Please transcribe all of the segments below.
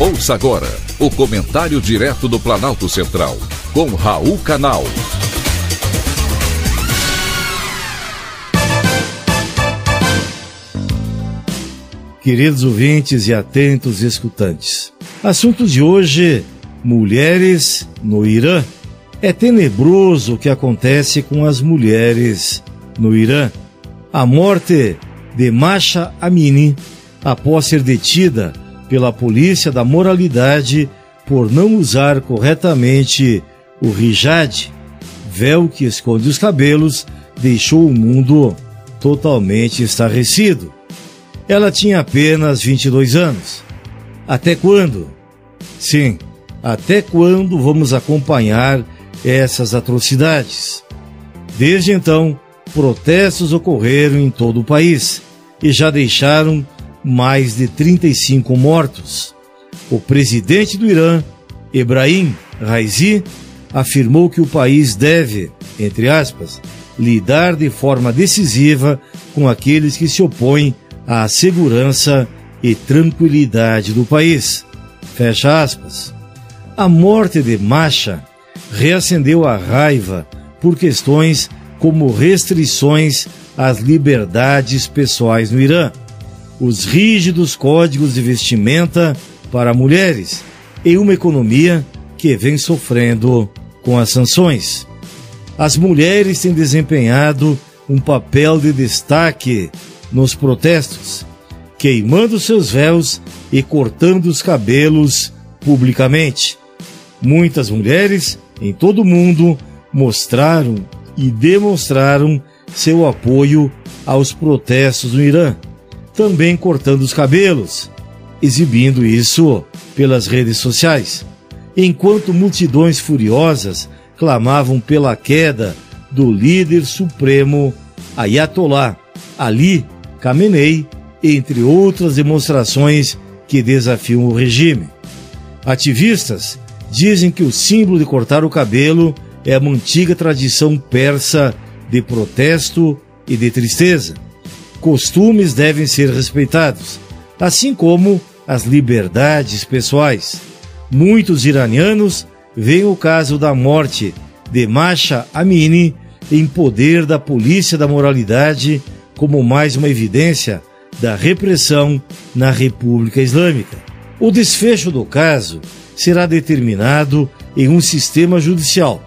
Ouça agora o comentário direto do Planalto Central, com Raul Canal. Queridos ouvintes e atentos escutantes, assunto de hoje: mulheres no Irã. É tenebroso o que acontece com as mulheres no Irã. A morte de Masha Amini, após ser detida pela polícia da moralidade por não usar corretamente o hijab, véu que esconde os cabelos, deixou o mundo totalmente estarrecido. Ela tinha apenas 22 anos. Até quando? Sim, até quando vamos acompanhar essas atrocidades? Desde então, protestos ocorreram em todo o país e já deixaram mais de 35 mortos. O presidente do Irã, Ebrahim Raisi, afirmou que o país deve, entre aspas, lidar de forma decisiva com aqueles que se opõem à segurança e tranquilidade do país. Fecha aspas. A morte de Masha reacendeu a raiva por questões como restrições às liberdades pessoais no Irã os rígidos códigos de vestimenta para mulheres em uma economia que vem sofrendo com as sanções. As mulheres têm desempenhado um papel de destaque nos protestos, queimando seus véus e cortando os cabelos publicamente. Muitas mulheres em todo o mundo mostraram e demonstraram seu apoio aos protestos no Irã também cortando os cabelos, exibindo isso pelas redes sociais, enquanto multidões furiosas clamavam pela queda do líder supremo Ayatollah Ali Khamenei, entre outras demonstrações que desafiam o regime. Ativistas dizem que o símbolo de cortar o cabelo é uma antiga tradição persa de protesto e de tristeza costumes devem ser respeitados, assim como as liberdades pessoais. Muitos iranianos veem o caso da morte de Masha Amini em poder da polícia da moralidade como mais uma evidência da repressão na República Islâmica. O desfecho do caso será determinado em um sistema judicial,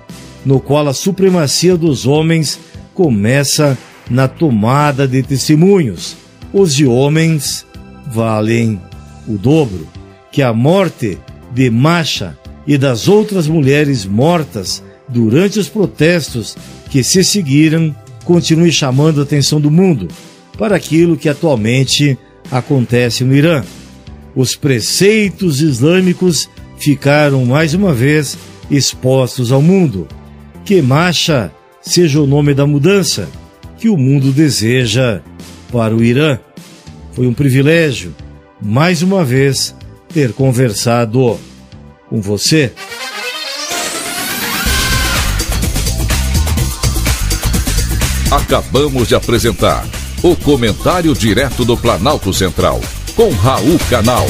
no qual a supremacia dos homens começa a na tomada de testemunhos. Os de homens valem o dobro. Que a morte de Masha e das outras mulheres mortas durante os protestos que se seguiram continue chamando a atenção do mundo para aquilo que atualmente acontece no Irã. Os preceitos islâmicos ficaram mais uma vez expostos ao mundo. Que Masha seja o nome da mudança que o mundo deseja para o Irã. Foi um privilégio, mais uma vez, ter conversado com você. Acabamos de apresentar o Comentário Direto do Planalto Central, com Raul Canal.